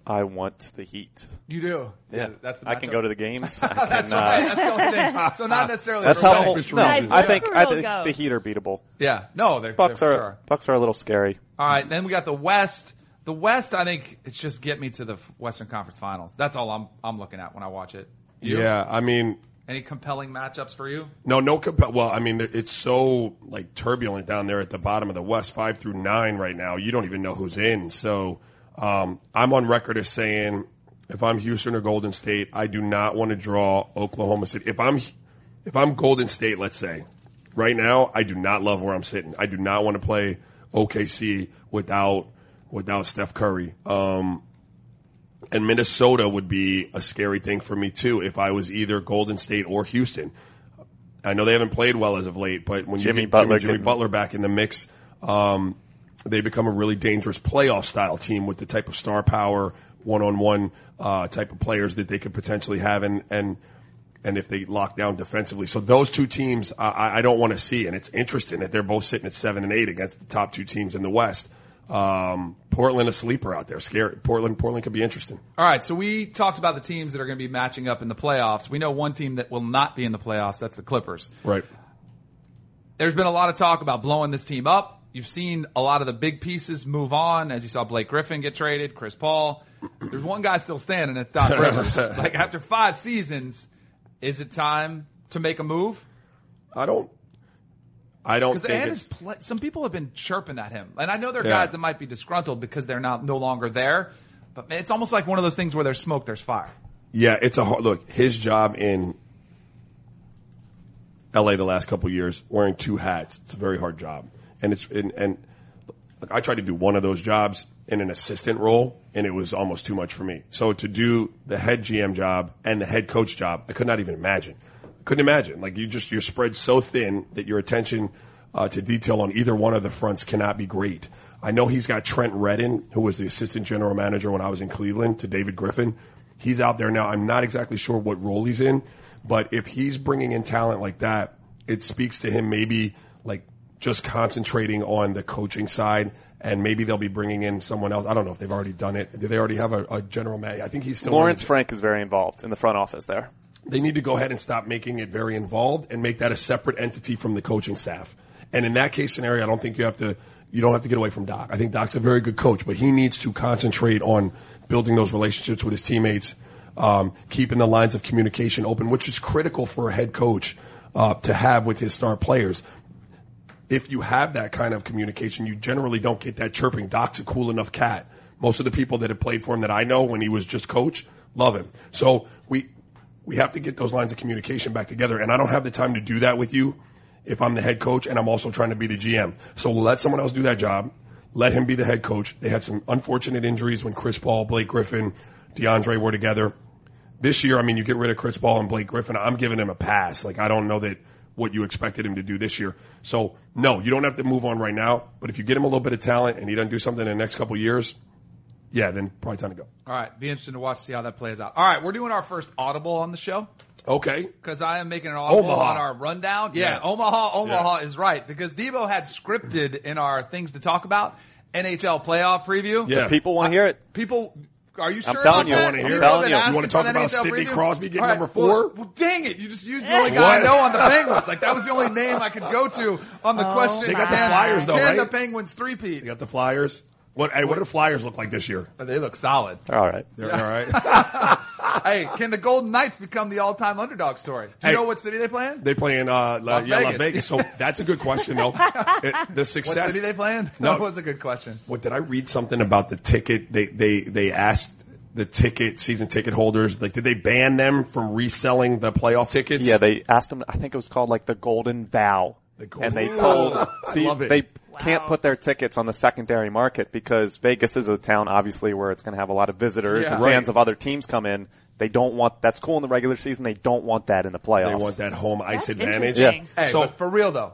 I want the Heat. You do. Yeah, That's the I can go to the games. <laughs> I can, That's uh, right. That's the only thing. <laughs> So not necessarily. That's for how. selfish No, reasons. I think I think go. the Heat are beatable. Yeah. No, they're, Bucks they're are sure. Bucks are a little scary. All right, then we got the West. The West, I think it's just get me to the Western Conference Finals. That's all I'm I'm looking at when I watch it. You? Yeah, I mean, Any compelling matchups for you? No, no. Comp- well, I mean, it's so like turbulent down there at the bottom of the West, five through nine right now. You don't even know who's in. So um, I'm on record as saying, if I'm Houston or Golden State, I do not want to draw Oklahoma City. If I'm if I'm Golden State, let's say, right now, I do not love where I'm sitting. I do not want to play OKC without without Steph Curry. Um, and Minnesota would be a scary thing for me too if I was either Golden State or Houston. I know they haven't played well as of late, but when Jimmy you get Butler Jimmy, Jimmy Butler back in the mix, um, they become a really dangerous playoff style team with the type of star power, one on one type of players that they could potentially have, and and and if they lock down defensively. So those two teams, I- I, don't want to see, and it's interesting that they're both sitting at seven and eight against the top two teams in the West. Um, Portland a sleeper out there, scary. Portland, Portland could be interesting. All right, so we talked about the teams that are going to be matching up in the playoffs. We know one team that will not be in the playoffs. That's the Clippers. Right. There's been a lot of talk about blowing this team up. You've seen a lot of the big pieces move on, as you saw Blake Griffin get traded, Chris Paul. There's one guy still standing. It's Doc Rivers. <laughs> like after five seasons, is it time to make a move? I don't. I don't Because think Ed it's. is pla some people have been chirping at him, and I know there are Yeah. guys that might be disgruntled because they're not no longer there. But man, it's almost like one of those things where there's smoke, there's fire. Yeah, it's a hard look. His job in L.A. the last couple of years, wearing two hats, it's a very hard job, and it's and, and look, I tried to do one of those jobs in an assistant role, and it was almost too much for me. So to do the head GM job and the head coach job, I could not even imagine. Couldn't imagine. Like you just you're spread so thin that your attention uh, to detail on either one of the fronts cannot be great. I know he's got Trent Redden, who was the assistant general manager when I was in Cleveland, to David Griffin. he's out there now. I'm not exactly sure what role he's in, but if he's bringing in talent like that, it speaks to him maybe like just concentrating on the coaching side. And maybe they'll be bringing in someone else. I don't know if they've already done it. Do they already have a, a general manager? I think he's still Lawrence Frank is very involved in the front office there. they need to go ahead and stop making it very involved and make that a separate entity from the coaching staff. And in that case scenario, I don't think you have to, you don't have to get away from Doc. I think Doc's a very good coach, but he needs to concentrate on building those relationships with his teammates, um, keeping the lines of communication open, which is critical for a head coach, uh, to have with his star players if you have that kind of communication, you generally don't get that chirping. Doc's a cool enough cat. Most of the people that have played for him that I know when he was just coach love him. So we we have to get those lines of communication back together. And I don't have the time to do that with you if I'm the head coach and I'm also trying to be the GM. So let someone else do that job. Let him be the head coach. They had some unfortunate injuries when Chris Paul, Blake Griffin, DeAndre were together. This year, I mean, you get rid of Chris Paul and Blake Griffin. I'm giving him a pass. Like, I don't know that what you expected him to do this year. So, no, you don't have to move on right now. But if you get him a little bit of talent and he doesn't do something in the next couple of years, yeah, then probably time to go. All right, be interesting to watch see how that plays out. All right, we're doing our first audible on the show Okay. because I am making an audible Omaha. on our rundown. Yeah, Yeah. Omaha, Omaha Yeah. is right because Debo had scripted in our things to talk about NHL playoff preview. Yeah. People want to hear it. People, are you sure? I'm telling you, that? I wanna hear People it. telling you. You wanna talk about NHL Sidney? Crosby getting All right, number four? Well, dang it! You just used the only guy I know on the <laughs> Penguins. Like that was the only name I could go to on the Oh question. They got the can- Flyers, though, Can right? the Penguins three-peat? You got the Flyers. What, hey, what do the Flyers look like this year? They look solid. All right. They're all right. <laughs> <laughs> hey, can the Golden Knights become the all-time underdog story? Do you Hey. know what city they play in? They play in uh, Las yeah, Las Vegas. Vegas. So <laughs> that's a good question, though. It- the What success. city they play in? No. That was a good question. What did I read something about the ticket? They they they asked the ticket season ticket holders like did they ban them from reselling the playoff tickets? Yeah, they asked them I think it was called like the Golden Vow, The Golden- and they told <laughs> see love it. they can't put their tickets on the secondary market because Vegas is a town obviously where it's going to have a lot of visitors Yeah. and Right. fans of other teams come in. They don't want that's cool in the regular season. They don't want that in the playoffs. they want that home ice That's advantage. interesting. Hey, So- for real though,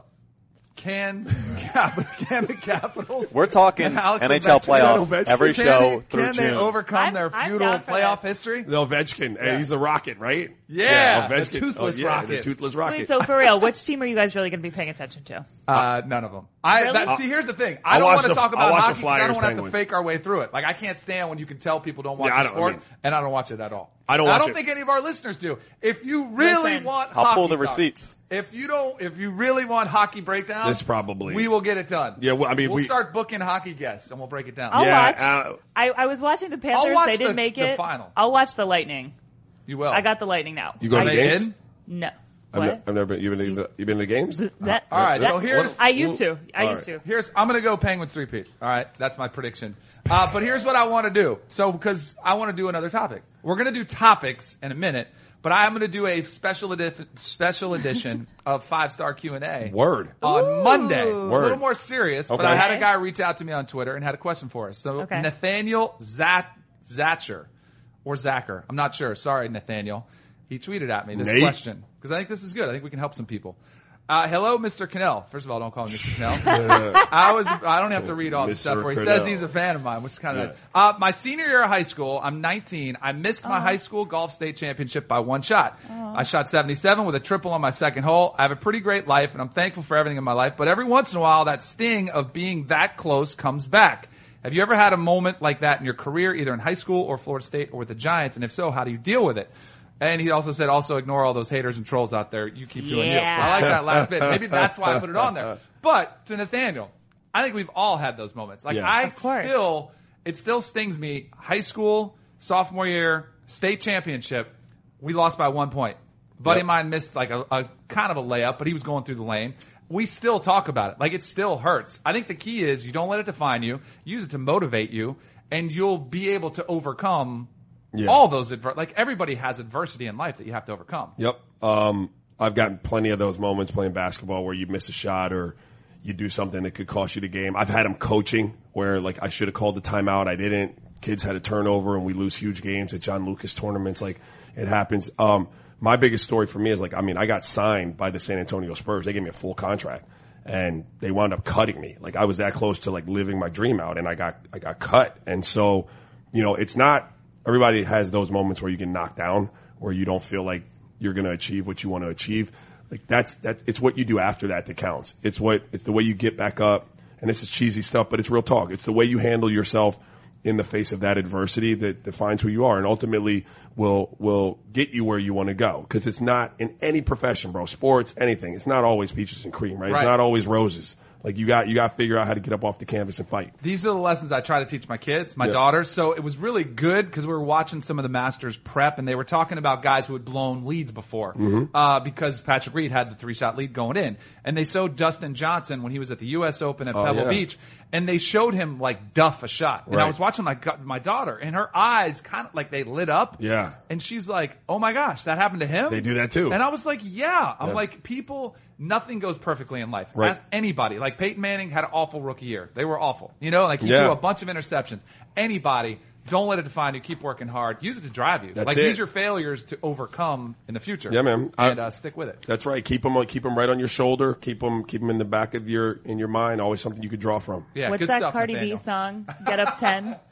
can <laughs> Cap- can the Capitals? We're talking NHL playoffs Ovechkin, every Can show they, through can June. they overcome I'm- their I'm feudal playoff this. history? The Ovechkin, Hey, Yeah. he's the Rocket, right? Yeah, the Ovechkin. toothless oh, yeah, Rocket. the toothless Rocket. Wait, so for real, which team are you guys really going to be paying attention to? Uh, none of them. I Really? that, see. Here's the thing. I I'll don't want to talk about hockey. the hockey 'cause I don't want to have to fake our way through it. Like I can't stand when you can tell people don't watch Yeah, the don't- I sport, mean- and I don't watch it at all. I don't I don't it. think any of our listeners do. If you really Listen. want, I'll hockey pull the talk, receipts. If you don't, if you really want hockey breakdown, This probably- we will get it done. Yeah, well, I mean, we'll we- start booking hockey guests and we'll break it down. I'll Yeah, watch. uh, I, I was watching the Panthers. watch they didn't the- make the it. final. I'll watch the Lightning. You will. I got the Lightning now. You go to I, the They games? in? No. I've, What? ne- I've never been. You've been, to- you've been to the games? That, All right, that- so here's- I used to. I All used right. to. Here's I'm gonna go Penguins three peat. All right, that's my prediction. Uh, but here's what I want to do. So because I want to do another topic, we're gonna do topics in a minute. But I'm gonna do a special edition special edition <laughs> of five star Q and A Word. on Monday. It's a Word. little more serious, but Okay. I had a guy reach out to me on Twitter and had a question for us. So Okay. Nathaniel Zat Zatcher or Zacher, I'm not sure. Sorry, Nathaniel. He tweeted at me this Nate? question because I think this is good. I think we can help some people. Uh, hello, Mr. Kanell. First of all, don't call me Mr. Kanell. <laughs> I was, I don't have to read all the stuff where he Kanell. says he's a fan of mine, which is kind of Yeah. nice. Uh, my senior year of high school, I'm 19. I missed my high school golf state championship by one shot. I shot 77 with a triple on my second hole. I have a pretty great life and I'm thankful for everything in my life, but every once in a while that sting of being that close comes back. Have you ever had a moment like that in your career, either in high school or Florida State or with the Giants? And if so, how do you deal with it? And he also said, also ignore all those haters and trolls out there. You keep doing you. Yeah. I like that <laughs> last bit. Maybe that's why I put it on there. But to Nathaniel, I think we've all had those moments. Like Yeah. I still, it still stings me. High school, sophomore year, state championship, we lost by one point. Buddy Yep. of mine missed like a, a kind of a layup, but he was going through the lane. We still talk about it. Like it still hurts. I think the key is you don't let it define you. Use it to motivate you, and you'll be able to overcome Yeah. all those adver- like everybody has adversity in life that you have to overcome. Yep. Um, I've gotten plenty of those moments playing basketball where you miss a shot or you do something that could cost you the game. I've had them coaching where like I should have called the timeout. I didn't. Kids had a turnover and we lose huge games at John Lucas tournaments. Like it happens. Um, my biggest story for me is like, I mean, I got signed by the San Antonio Spurs. They gave me a full contract and they wound up cutting me. Like I was that close to like living my dream out and I got, I got cut. And so, you know, it's not, everybody has those moments where you get knocked down, where you don't feel like you're going to achieve what you want to achieve. Like that's that. It's what you do after that that counts. It's what it's the way you get back up. And this is cheesy stuff, but it's real talk. It's the way you handle yourself in the face of that adversity that defines who you are and ultimately will will get you where you want to go because it's not in any profession bro sports anything it's not always peaches and cream right, Right. it's not always roses like you got you got to figure out how to get up off the canvas and fight These are the lessons I try to teach my kids, my Yeah. daughters. So it was really good because we were watching some of the Masters prep and they were talking about guys who had blown leads before. Mm-hmm. Uh, because Patrick Reed had the three shot lead going in. And they showed Dustin Johnson when he was at the US Open at Oh, Pebble yeah. Beach and they showed him like duff a shot. And I was watching my, my daughter and her eyes kind of like they lit up. Yeah. And she's like, oh my gosh, that happened to him? They do that too. And I was like, yeah. I'm Yeah. like, people, nothing goes perfectly in life. Right. Ask anybody. Like Peyton Manning had an awful rookie year. They were awful. You know, like he Yeah. threw a bunch of interceptions. Anybody, don't let it define you. Keep working hard. Use it to drive you. That's like it. use your failures to overcome in the future. Yeah, man. I- And uh, stick with it. that's right keep them keep them right on your shoulder keep them keep them in the back of your in your mind always something you could draw from Yeah, What's good that stuff, Cardi Nathaniel. B song? Get up ten. <laughs>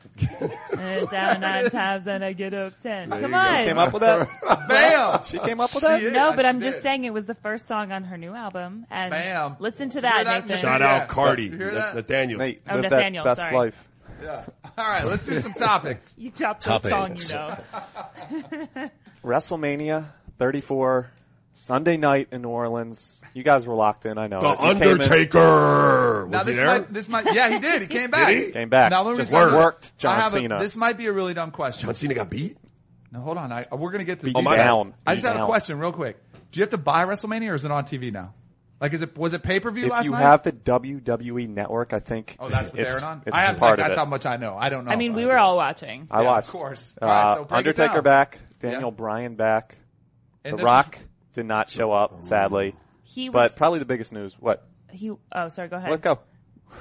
Uh, down nine times and I get up ten. Come you on. Came up with that? <laughs> Bam! <laughs> She came up with She that? is. no, but I'm just did. saying it was the first song on her new album. And Bam. listen to that, hear that, Nathan. shout out cardi You nathaniel Nate, Oh, live Nathaniel, that best sorry. life. All right, let's do some topics. You dropped the song, you know. <laughs> WrestleMania 34, Sunday night in New Orleans. You guys were locked in, I know. the it. You came in- undertaker Now was he this there might, this might, yeah, he did. He came <laughs> back. he? Came back. Now, let me Just respond to- worked John I have a- Cena. this might be a really dumb question. john cena got beat No, hold on. I, we're gonna get to. Beat Do you you- down. I just you have a down. question, real quick. Do you have to buy WrestleMania, or is it on TV now? Like, is it was it pay per view If you night? have the WWE network, I think oh, that's what it's, they're on. it's I have part like, of that's it. how much I know. I don't know. I mean, we were all watching. I Yeah, watched. of course. Uh, All right, so Undertaker back, Daniel Yeah. Bryan back, And The Rock is- did not show up, sadly. He was. But probably the biggest news. What? he. Oh, sorry. Go ahead. Let go.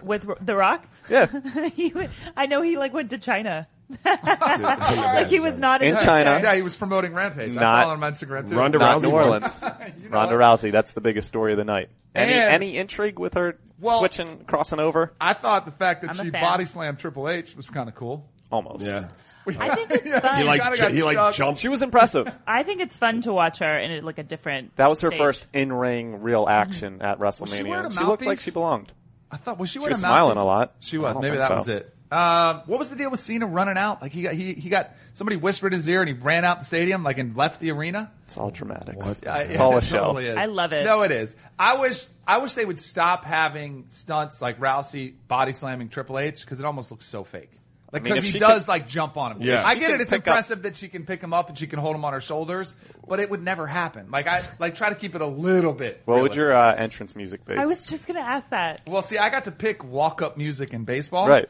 With The Rock. Yeah. <laughs> he. I know he like went to China. Like he was not in, In China. Yeah, he was promoting Rampage. I Not- follow him on Instagram too. Ronda Not Rousey New. Orleans. <laughs> You know Ronda what? Rousey. That's the biggest story of the night. Any And- any intrigue with her Well- switching, crossing over? I thought the fact that I'm she body slammed Triple H was kind of cool. Almost. yeah I think it's <laughs> fun. he She like kinda ju- he like jumped She was impressive. <laughs> I think it's fun to watch her in like a different. That was her stage. first in-ring real action at she WrestleMania. wearing a She looked like she belonged. I thought was she She was a smiling mouthpiece? a lot. She was. Maybe that so. was it. Uh, what was the deal with Cena running out? Like he got he he got somebody whispered in his ear and he ran out the stadium like and left the arena. It's all dramatic. Uh, It's yeah, all a <laughs> it show. totally is. I love it. No, it is. I wish I wish they would stop having stunts like Rousey body slamming Triple H because it almost looks so fake. Like I mean, because he does could- like jump on him. Yeah. I get it. It's pick up- impressive that she can pick him up and she can hold him on her shoulders, but it would never happen. Like I like try to keep it a little bit. What would your uh, entrance music be? I was just gonna ask that. Well, see, I got to pick walk up music in baseball. right.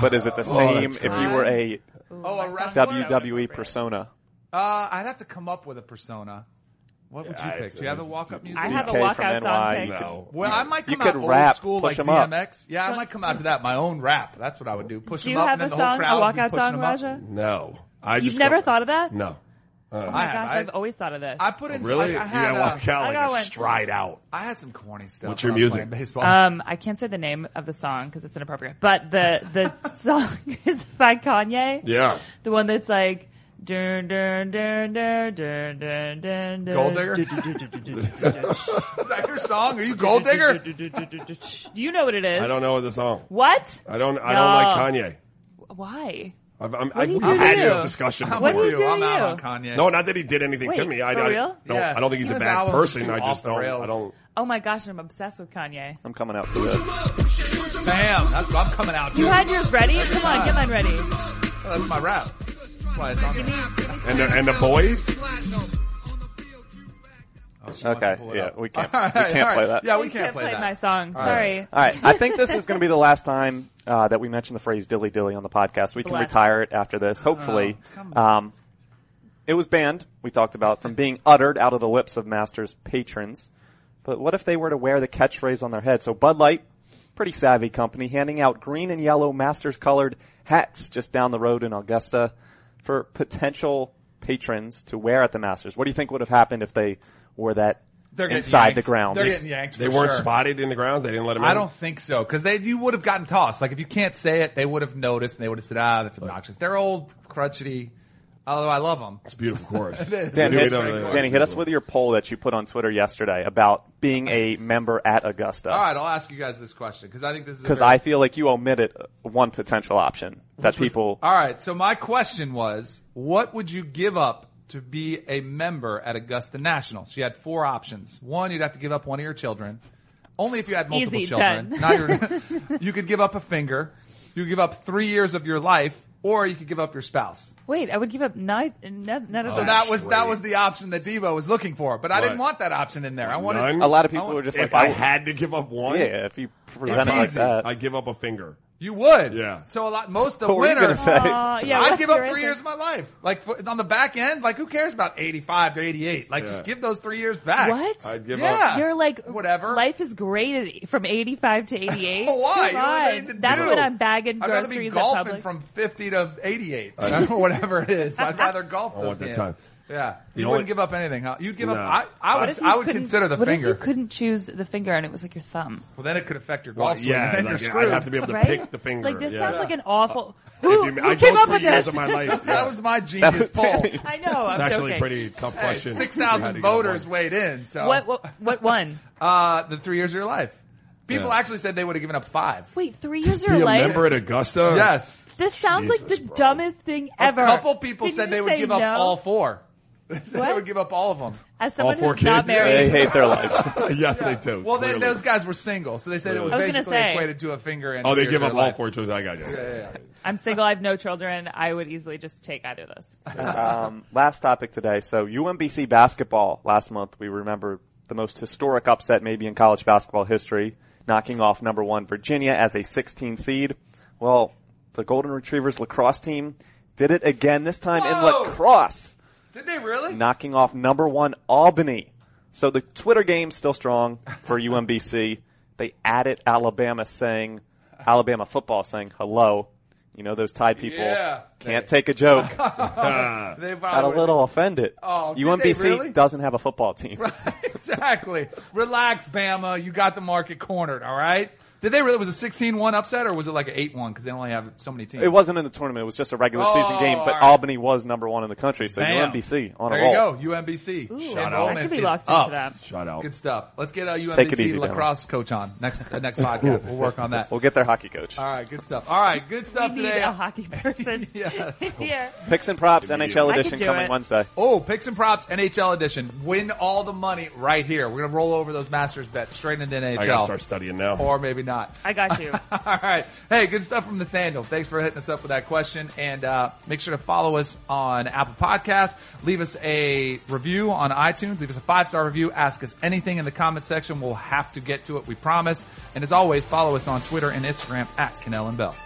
But is it the same that's if you were a Oh, a wrestler. WWE persona? Uh, I'd have to come up with a persona. What would you I- pick? Do you have a walk up music? I have a DK walkout from song NY. picked. no Well, I might You come could out rap, old school push like 'em up. DMX. Yeah, I might come out to that. My own rap. That's what I would do. Push Do them you up, have and a then the whole song, a crowd would be walkout pushing song, up. Raja? no I You've just never go- thought of that? no Oh my I gosh, have. I've always thought of this. I put in really I, I you had gotta uh, walk out like a one. stride out I had some corny stuff. What's your when I was music? Baseball. Um, I can't say the name of the song because it's inappropriate. But the the <laughs> song is by Kanye. yeah The one that's like. Dun, dun, dun, dun, dun, dun, dun, dun, Gold Digger? <laughs> Is that your song? Are you <laughs> Gold Digger? dun. You know what it is. I don't know the song What? I don't I don't like Kanye Why? I've, I'm, What do you I've had to this discussion I'm What before. do with you do I'm out you? on Kanye. No, not that he did anything to me. I, for I, real? don't, Yeah. I don't think he's a His bad album was person. too I off just the don't. rails. I don't. Oh my gosh, I'm obsessed with Kanye. I'm coming out to this. Bam. That's what I'm coming out to. You had yours ready? Come on, get mine ready. That's my rap. That's why it's on there. And the, and the boys. Okay, yeah, we can't. All <laughs> we can't all right. play that. Yeah, we You can't, play, that. my song. Sorry. All right, I think this is going to be the last time uh, that we mention the phrase "dilly dilly" on the podcast. We can retire it after this, hopefully. it's coming. Um, it was banned. We talked about from being uttered out of the lips of Masters patrons. But what if they were to wear the catchphrase on their head? So Bud Light, pretty savvy company, handing out green and yellow Masters colored hats just down the road in Augusta for potential patrons to wear at the Masters. What do you think would have happened if they wore that They're inside yanked. the ground. They're getting yanked. They for weren't sure. spotted in the grounds. They didn't let them in. I don't think so because they you would have gotten tossed. Like if you can't say it, they would have noticed and they would have said, "Ah, that's obnoxious." They're old, crotchety. Although I love them. It's a beautiful chorus. <laughs> Dan, Yeah, hit, we Danny, hit us with your poll that you put on Twitter yesterday about being a member at Augusta. All right, I'll ask you guys this question because I think this is Because I feel like you omitted one potential option that people. All right, so my question was, what would you give up to be a member at Augusta National? So you had four options. One, you'd have to give up one of your children. Only if you had multiple Easy, children. done. Not your, <laughs> you could give up a finger. You could give up three years of your life, or you could give up your spouse. Wait, I would give up none, none, none of So that was that was the option that Debo was looking for, but I didn't What? want that option in there. I wanted None? A lot of people were just If like, I had to give up one, yeah, if you present it like easy. that. I give up a finger. You would. Yeah. So a lot most of the What were you gonna say? Aw, yeah, I'd give up three answer? years of my life. Like for, on the back end, like who cares about eighty-five to eighty-eight? Like Yeah. just give those three years back. What? I'd give up Yeah. up. You're like Whatever. Life is great at- from 85 to 88. <laughs> Why? Come You know what I on. need to That's do? when I'm bagging I'd rather be golfing from 50 to 88. or <laughs> whatever it is. I'd rather golf I those want that time. Yeah. The you only- wouldn't give up anything, huh? You'd give No. up, I, I What would, if you I would couldn't- consider the what finger. if you couldn't choose the finger and it was like your thumb? well, then it could affect your Well, golf swing. yeah, then like, you're yeah, screwed. I'd have to be able to right? pick the finger. Like this yeah. sounds like an awful. If Who, you- who I came go up three with years this? of my life. <laughs> that was my genius poll. I know. I'm It's actually joking. pretty tough question. Six You had thousand to give voters one. weighed in. So What, what? What one? <laughs> Uh, the three years of your life. People Yeah. actually said they would have given up five. Wait, three years of Be your a life? member at Augusta? Yes. This sounds like Jesus, the bro. dumbest thing ever. A couple people Didn't said you they would say give up no? all four. They <laughs> they would give up all of them. As someone four who's not kids? They married, hate their lives. <laughs> yes, they do. Well, they, clearly. those guys were single, so they said it was I was gonna basically say. equated to a finger. And Oh, they give up their all four toes. I got you. Yeah, yeah, yeah. I'm single. I have no children. I would easily just take either of those. <laughs> um, last topic today. So UMBC basketball last month, we remember the most historic upset maybe in college basketball history, knocking off number one Virginia as a 16 seed. Well, the Golden Retrievers lacrosse team did it again, this time in lacrosse, Did they really? knocking off number one Albany. So the Twitter game's still strong for UMBC. They added Alabama saying, Alabama football saying hello. You know, those Tide people Yeah. can't take a joke. <laughs> They <laughs> Got a little offended. Oh, UMBC really? doesn't have a football team. <laughs> right, exactly. Relax, Bama. You got the market cornered. All right. Did they really? Was it 16-1 upset or was it like an 8-1 because they only have so many teams? It wasn't in the tournament. It was just a regular Oh, season game, but all right. Albany was number one in the country. So Bam. UMBC on there a roll. you go. UMBC. Ooh, Shout I out. could be is locked up. into that. Shout out. Good stuff. Let's get a UMBC Take it easy, lacrosse coach on next uh, next <laughs> podcast. We'll work on that. We'll get their hockey coach. All right, good stuff. All right, good stuff We need today. a hockey <laughs> person <laughs> Yeah. here. Picks and props NHL edition coming it. Wednesday. Oh, picks and props NHL edition. Win all the money right here. We're gonna roll over those Masters bets straight into NHL, I gotta start studying now. or maybe not. I got you. <laughs> All right. Hey, good stuff from Nathaniel. Thanks for hitting us up with that question. And uh, make sure to follow us on Apple Podcasts. Leave us a review on iTunes. Leave us a five star review. Ask us anything in the comment section. We'll have to get to it. We promise. And as always, follow us on Twitter and Instagram at Kanell and Bell.